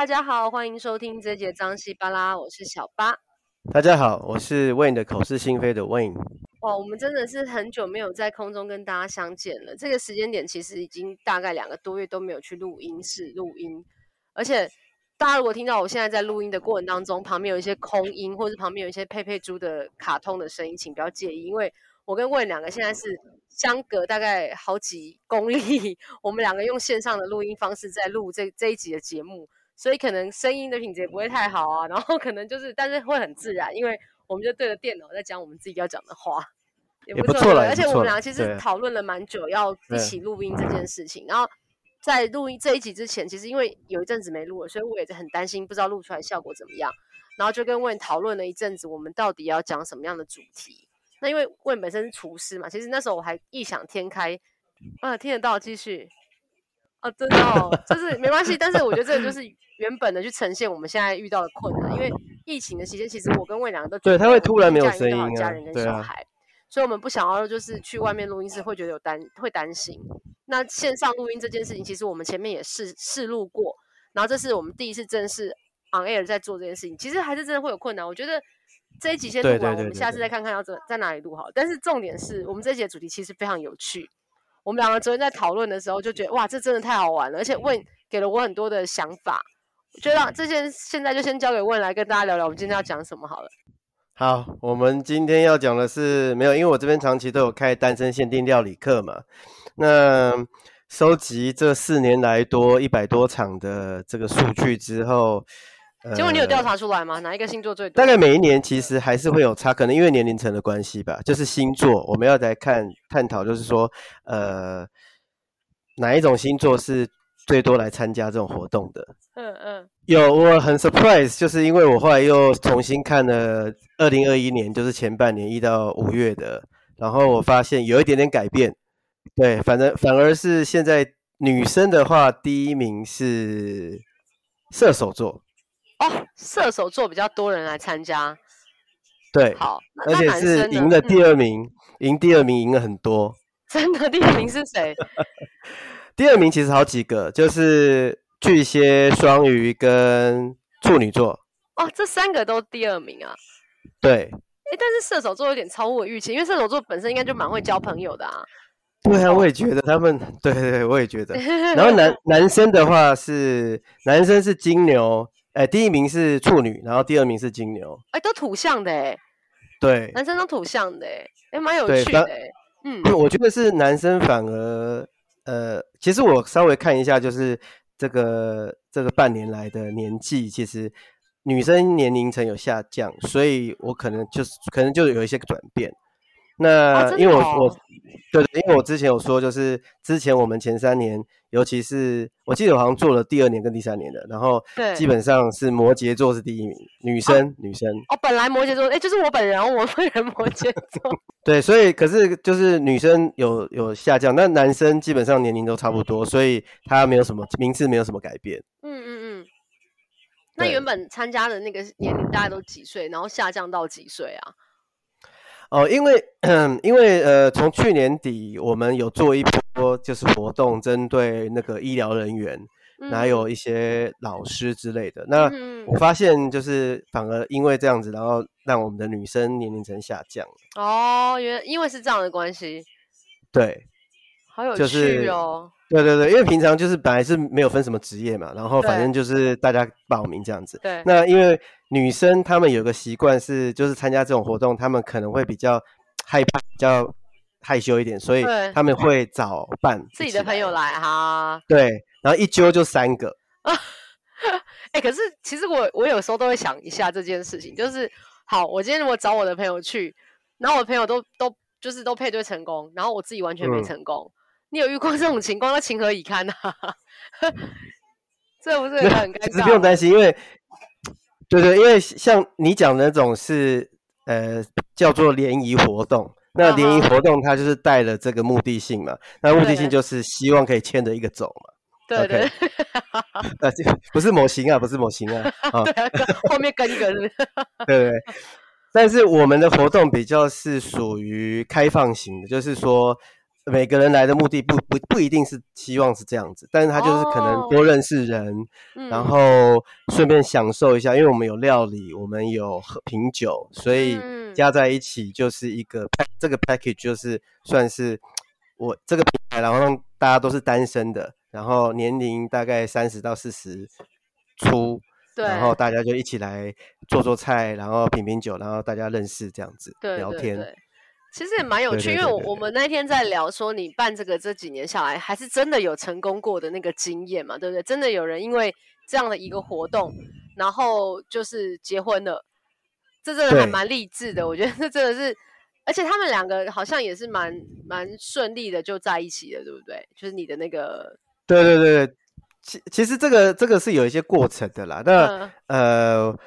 大家好，欢迎收听这节张西巴拉，我是小八。大家好，我是 Wayne 的口是心非的 Wayne。哦，我们真的是很久没有在空中跟大家相见了。这个时间点其实已经大概两个多月都没有去录音室录音，而且大家如果听到我现在在录音的过程当中，旁边有一些空音，或者是旁边有一些佩佩猪的卡通的声音，请不要介意，因为我跟 Wayne 两个现在是相隔大概好几公里，我们两个用线上的录音方式在录这这一集的节目。所以可能声音的品质也不会太好啊，然后可能就是，但是会很自然，因为我们就对着电脑在讲我们自己要讲的话，也不错。而且我们俩其实讨论了蛮久，要一起录音这件事情。然后在录音这一集之前，其实因为有一阵子没录了，所以我也是很担心，不知道录出来效果怎么样。然后就跟 Wayne 讨论了一阵子，我们到底要讲什么样的主题。那因为 Wayne 本身是厨师嘛，其实那时候我还异想天开，啊，听得到，继续。哦，真的哦，就是没关系，但是我觉得这个就是原本的去呈现我们现在遇到的困难，因为疫情的期间，其实我跟两个都对，他会突然没有声音啊，家人跟小孩，啊、所以我们不想要就是去外面录音室会觉得有担会担心。那线上录音这件事情，其实我们前面也试试录过，然后这是我们第一次正式 on air 在做这件事情，其实还是真的会有困难。我觉得这一集先录完，我们下次再看看要在在哪里录好。但是重点是我们这一集的主题其实非常有趣。我们两个昨天在讨论的时候就觉得哇，这真的太好玩了，而且 Wayne 给了我很多的想法。我觉得这些现在就先交给 Wayne 来跟大家聊聊，我们今天要讲什么好了。好，我们今天要讲的是没有，因为我这边长期都有开单身限定料理课嘛，那收集这四年来多一百多场的这个数据之后。请问你有调查出来吗？哪一个星座最多？大概每一年其实还是会有差，可能因为年龄层的关系吧。就是星座，我们要来看探讨，就是说，呃，哪一种星座是最多来参加这种活动的？嗯嗯。有，我很 surprise，就是因为我后来又重新看了二零二一年，就是前半年一到五月的，然后我发现有一点点改变。对，反正反而是现在女生的话，第一名是射手座。哦，射手座比较多人来参加，对，好，而且是赢了第二名，赢、嗯、第二名赢了很多。真的，第二名是谁？第二名其实好几个，就是巨蟹、双鱼跟处女座。哦，这三个都第二名啊？对。哎，但是射手座有点超乎我预期，因为射手座本身应该就蛮会交朋友的啊。对啊，我也觉得他们，对对对，我也觉得。然后男男生的话是，男生是金牛。哎，第一名是处女，然后第二名是金牛。哎，都土象的哎。对，男生都土象的哎，哎，蛮有趣的。嗯，我觉得是男生反而，呃，其实我稍微看一下，就是这个这个半年来的年纪，其实女生年龄层有下降，所以我可能就是可能就有一些转变。那因为我、哦、我对，因为我之前有说，就是之前我们前三年，尤其是我记得我好像做了第二年跟第三年的，然后基本上是摩羯座是第一名，女生、啊、女生。哦，本来摩羯座，哎，就是我本人，我本人摩羯座。对，所以可是就是女生有有下降，那男生基本上年龄都差不多，所以他没有什么名次，没有什么改变。嗯嗯嗯。那原本参加的那个年龄大概都几岁，然后下降到几岁啊？哦，因为因为呃，从去年底我们有做一波就是活动，针对那个医疗人员，嗯、还有一些老师之类的。那我发现就是反而因为这样子，然后让我们的女生年龄层下降。哦，原因为是这样的关系。对，好有趣哦。对对对，因为平常就是本来是没有分什么职业嘛，然后反正就是大家报名这样子。对。那因为女生她们有个习惯是，就是参加这种活动，她们可能会比较害怕、比较害羞一点，所以他们会找伴自己的朋友来哈。对，然后一揪就三个。哎、欸，可是其实我我有时候都会想一下这件事情，就是好，我今天如果找我的朋友去，然后我的朋友都都就是都配对成功，然后我自己完全没成功。嗯你有遇过这种情况？那情何以堪呢、啊？这不是很尴尬？其实不用担心，因为对对，因为像你讲的那种是呃叫做联谊活动，那联谊活动它就是带了这个目的性嘛，那目的性就是希望可以牵着一个走嘛。对对，对。呃，不是模型啊，不是模型啊。啊，后面跟一个人。对对。但是我们的活动比较是属于开放型的，就是说。每个人来的目的不不不一定是希望是这样子，但是他就是可能多认识人，哦、然后顺便享受一下，因为我们有料理，我们有喝品酒，所以加在一起就是一个、嗯、这个 package 就是算是我这个品牌，然后让大家都是单身的，然后年龄大概三十到四十出，然后大家就一起来做做菜，然后品品酒，然后大家认识这样子对聊天。对对对其实也蛮有趣，因为我我们那天在聊说，你办这个这几年下来，还是真的有成功过的那个经验嘛，对不对？真的有人因为这样的一个活动，然后就是结婚了，这真的还蛮励志的。我觉得这真的是，而且他们两个好像也是蛮蛮顺利的就在一起了，对不对？就是你的那个，对对对对，其其实这个这个是有一些过程的啦。那、嗯、呃。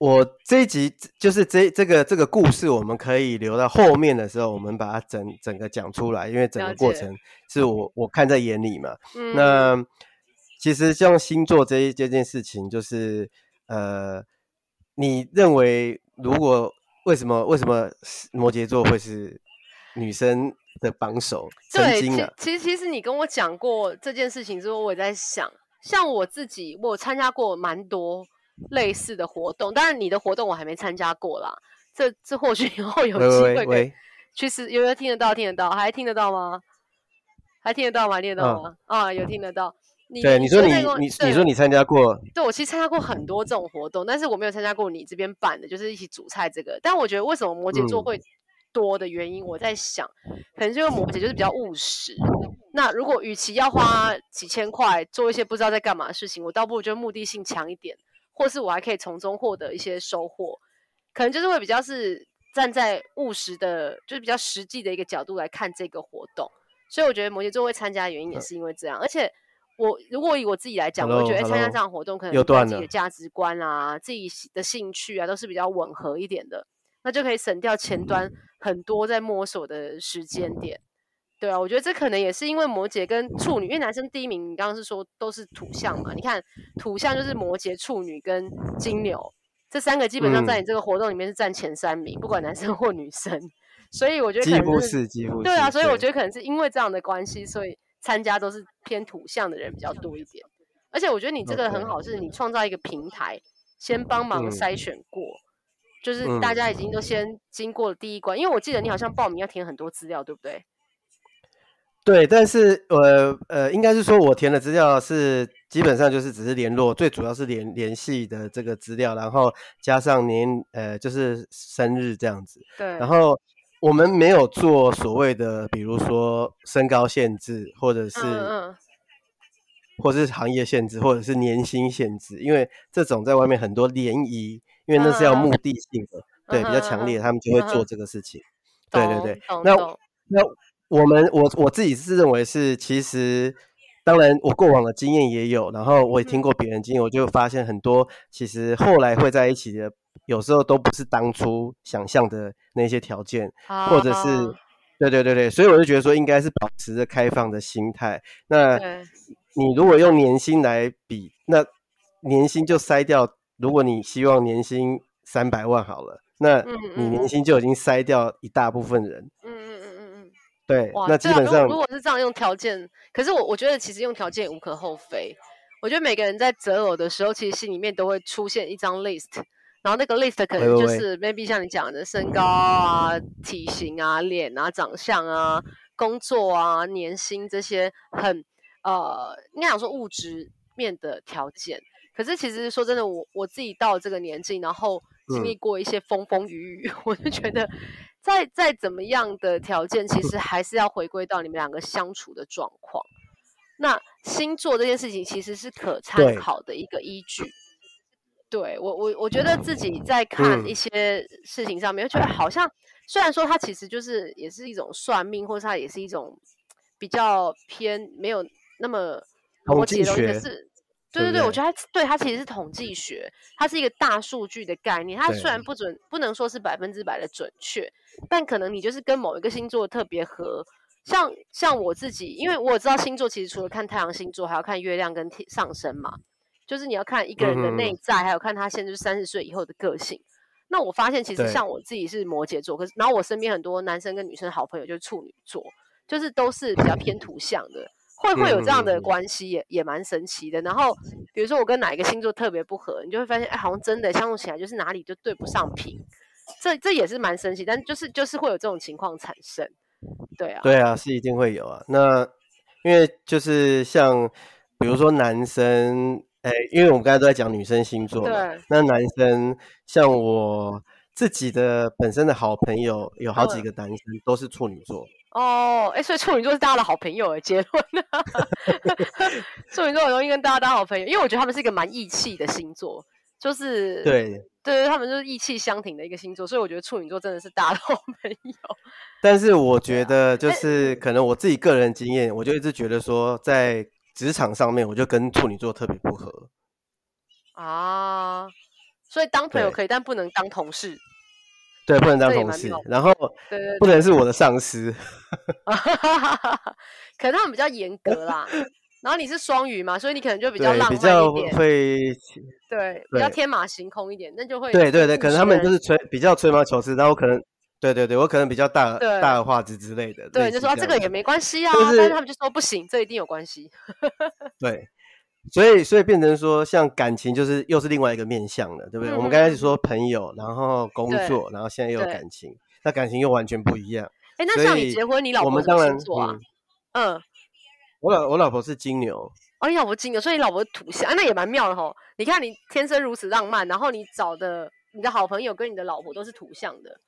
我这一集就是这这个这个故事，我们可以留到后面的时候，我们把它整整个讲出来，因为整个过程是我我看在眼里嘛。嗯、那其实像星座这一这件事情，就是呃，你认为如果为什么为什么摩羯座会是女生的榜首？对，其实其实其实你跟我讲过这件事情之后，我也在想，像我自己，我参加过蛮多。类似的活动，当然你的活动我还没参加过啦。这这或许以后有机会可以 去试。有没有听得到？听得到？还听得到吗？还听得到吗？听得到吗？哦、啊，有听得到。你对你说你你你说你参加过？对，我其实参加过很多这种活动，但是我没有参加过你这边办的，就是一起煮菜这个。但我觉得为什么摩羯座会多的原因，嗯、我在想，可能因为摩羯就是比较务实。那如果与其要花几千块做一些不知道在干嘛的事情，我倒不如就目的性强一点。或是我还可以从中获得一些收获，可能就是会比较是站在务实的，就是比较实际的一个角度来看这个活动，所以我觉得摩羯座会参加的原因也是因为这样。而且我如果以我自己来讲我觉得参加这样的活动，可能跟自己的价值观啊、自己的兴趣啊都是比较吻合一点的，那就可以省掉前端很多在摸索的时间点。对啊，我觉得这可能也是因为摩羯跟处女，因为男生第一名，你刚刚是说都是土象嘛？你看土象就是摩羯、处女跟金牛这三个，基本上在你这个活动里面是占前三名，嗯、不管男生或女生。所以我觉得可能是几乎是几乎是对啊，所以我觉得可能是因为这样的关系，所以参加都是偏土象的人比较多一点。而且我觉得你这个很好，是你创造一个平台，先帮忙筛选过，嗯、就是大家已经都先经过了第一关。因为我记得你好像报名要填很多资料，对不对？对，但是呃呃，应该是说我填的资料是基本上就是只是联络，最主要是联联系的这个资料，然后加上您呃就是生日这样子。对。然后我们没有做所谓的，比如说身高限制，或者是嗯嗯或者是行业限制，或者是年薪限制，因为这种在外面很多联谊，因为那是要目的性的，嗯、对，比较强烈，他们就会做这个事情。嗯、对对对。那那。我们我我自己是认为是，其实当然我过往的经验也有，然后我也听过别人经验，我就发现很多其实后来会在一起的，有时候都不是当初想象的那些条件，或者是对对对对，所以我就觉得说应该是保持着开放的心态。那你如果用年薪来比，那年薪就筛掉，如果你希望年薪三百万好了，那你年薪就已经筛掉一大部分人。对，哇，那基本上、如果是这样用条件，可是我我觉得其实用条件无可厚非。我觉得每个人在择偶的时候，其实心里面都会出现一张 list，然后那个 list 可能就是 maybe 像你讲的身高啊、体型啊、脸啊、长相啊、工作啊、年薪这些很呃，应该讲说物质面的条件。可是其实说真的，我我自己到这个年纪，然后经历过一些风风雨雨，嗯、我就觉得。再再怎么样的条件，其实还是要回归到你们两个相处的状况。那星座这件事情其实是可参考的一个依据。对，对我我我觉得自己在看一些事情上面，嗯、觉得好像虽然说它其实就是也是一种算命，或者它也是一种比较偏没有那么逻辑的，可是。对对对，我觉得它对它其实是统计学，它是一个大数据的概念。它虽然不准，不能说是百分之百的准确，但可能你就是跟某一个星座特别合。像像我自己，因为我知道星座其实除了看太阳星座，还要看月亮跟上升嘛，就是你要看一个人的内在，还有看他现在就是三十岁以后的个性。那我发现其实像我自己是摩羯座，可是然后我身边很多男生跟女生好朋友就是处女座。就是都是比较偏土象的，会会有这样的关系，也也蛮神奇的。然后比如说我跟哪一个星座特别不合，你就会发现，哎，好像真的相处起来就是哪里就对不上频，这这也是蛮神奇，但就是就是会有这种情况产生，对啊，对啊，是一定会有啊。那因为就是像比如说男生。哎，因为我们刚才都在讲女生星座那男生像我自己的本身的好朋友有好几个男生都是处女座。哦，哎，所以处女座是大家的好朋友哎，结论呢？处女座很容易跟大家当好朋友，因为我觉得他们是一个蛮义气的星座，就是对对，他们就是义气相挺的一个星座，所以我觉得处女座真的是大家的好朋友。但是我觉得就是可能我自己个人经验，我就一直觉得说在。职场上面，我就跟处女座特别不合啊，所以当朋友可以，但不能当同事。对，不能当同事。然后，对对，不能是我的上司。可能他们比较严格啦。然后你是双鱼嘛，所以你可能就比较浪漫一点，比较会对，比较天马行空一点，那就会对对对，可能他们就是吹比较吹毛求疵，然后可能。对对对，我可能比较大大而化之之类的。对，就说这个也没关系啊，但是他们就说不行，这一定有关系。对，所以所以变成说，像感情就是又是另外一个面向了，对不对？我们刚开始说朋友，然后工作，然后现在又有感情，那感情又完全不一样。哎，那像你结婚，你老婆什么星座啊？嗯，我老我老婆是金牛。哦，你老婆金牛，所以你老婆土象，那也蛮妙的吼。你看你天生如此浪漫，然后你找的你的好朋友跟你的老婆都是土象的。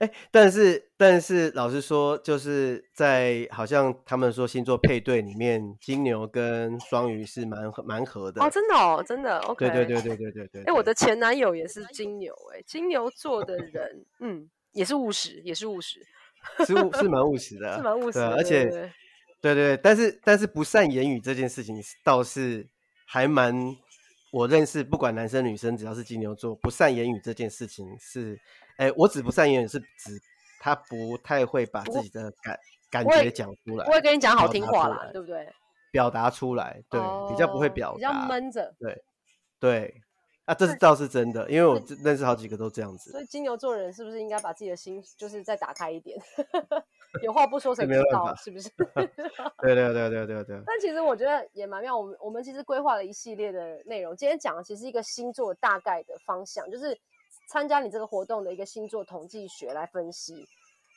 哎，但是但是，老实说，就是在好像他们说星座配对里面，金牛跟双鱼是蛮蛮合的哦，真的哦，真的，OK，对对对对对对对。哎，我的前男友也是金牛，哎，金牛座的人，嗯，也是务实，也是务实，是务是蛮务实的，是蛮务实的，而且，对对，但是但是不善言语这件事情倒是还蛮，我认识不管男生女生，只要是金牛座，不善言语这件事情是。哎，我指不善言是指他不太会把自己的感感觉讲出来，不会跟你讲好听话啦，对不对？表达出来，对，比较不会表达，比较闷着，对对。啊，这是倒是真的，因为我认识好几个都这样子。所以金牛座人是不是应该把自己的心就是再打开一点？有话不说 谁知道？是不是？对对对对对对。但其实我觉得也蛮妙，我们我们其实规划了一系列的内容，今天讲的其实一个星座大概的方向，就是。参加你这个活动的一个星座统计学来分析，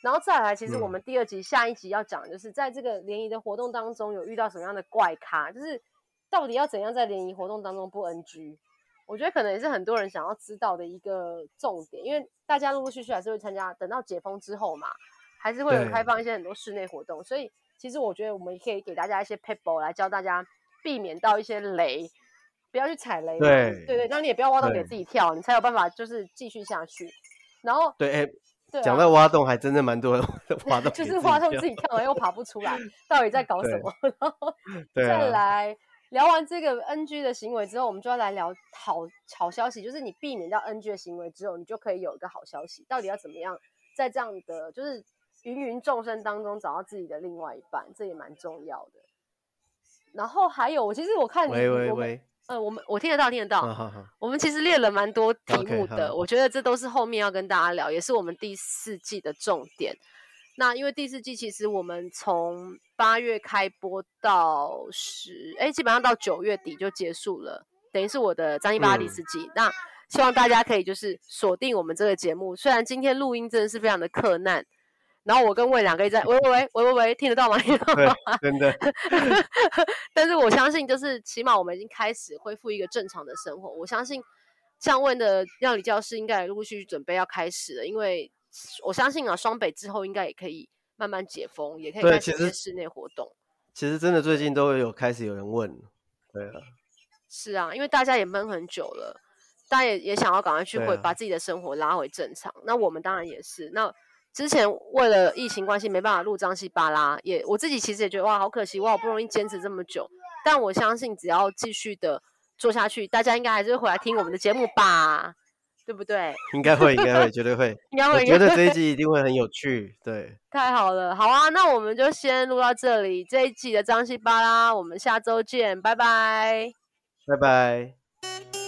然后再来，其实我们第二集、嗯、下一集要讲的就是在这个联谊的活动当中有遇到什么样的怪咖，就是到底要怎样在联谊活动当中不 NG？我觉得可能也是很多人想要知道的一个重点，因为大家陆陆续续还是会参加，等到解封之后嘛，还是会有开放一些很多室内活动，所以其实我觉得我们可以给大家一些 people 来教大家避免到一些雷。不要去踩雷，对对对，那你也不要挖洞给自己跳，你才有办法就是继续下去。然后对，哎，讲到挖洞，还真的蛮多人 挖洞，就是挖洞自己跳了又爬不出来，到底在搞什么？然后再来聊完这个 NG 的行为之后，我们就要来聊好好消息，就是你避免掉 NG 的行为之后，你就可以有一个好消息。到底要怎么样在这样的就是芸芸众生当中找到自己的另外一半，这也蛮重要的。然后还有，我其实我看你，喂喂喂。呃，我们我听得到，听得到。好好好，我们其实列了蛮多题目的，okay, 我觉得这都是后面要跟大家聊，也是我们第四季的重点。那因为第四季其实我们从八月开播到十，哎，基本上到九月底就结束了，等于是我的张一八第四季。嗯、那希望大家可以就是锁定我们这个节目，虽然今天录音真的是非常的困难。然后我跟魏两个一直在喂喂喂喂喂喂，听得到吗？听得到吗？真的。但是我相信，就是起码我们已经开始恢复一个正常的生活。我相信降温的料理教室应该也陆陆续续准备要开始了，因为我相信啊，双北之后应该也可以慢慢解封，也可以开始一些室内活动。其实真的最近都有开始有人问，对啊。是啊，因为大家也闷很久了，大家也也想要赶快去回把自己的生活拉回正常。那我们当然也是那。之前为了疫情关系没办法录张西巴拉，也我自己其实也觉得哇，好可惜，我好不容易坚持这么久。但我相信只要继续的做下去，大家应该还是会回来听我们的节目吧，对不对？应该会，应该会，绝对会。应该会，我觉得这一季一定会很有趣。对，太好了，好啊，那我们就先录到这里，这一季的张西巴拉，我们下周见，拜拜，拜拜。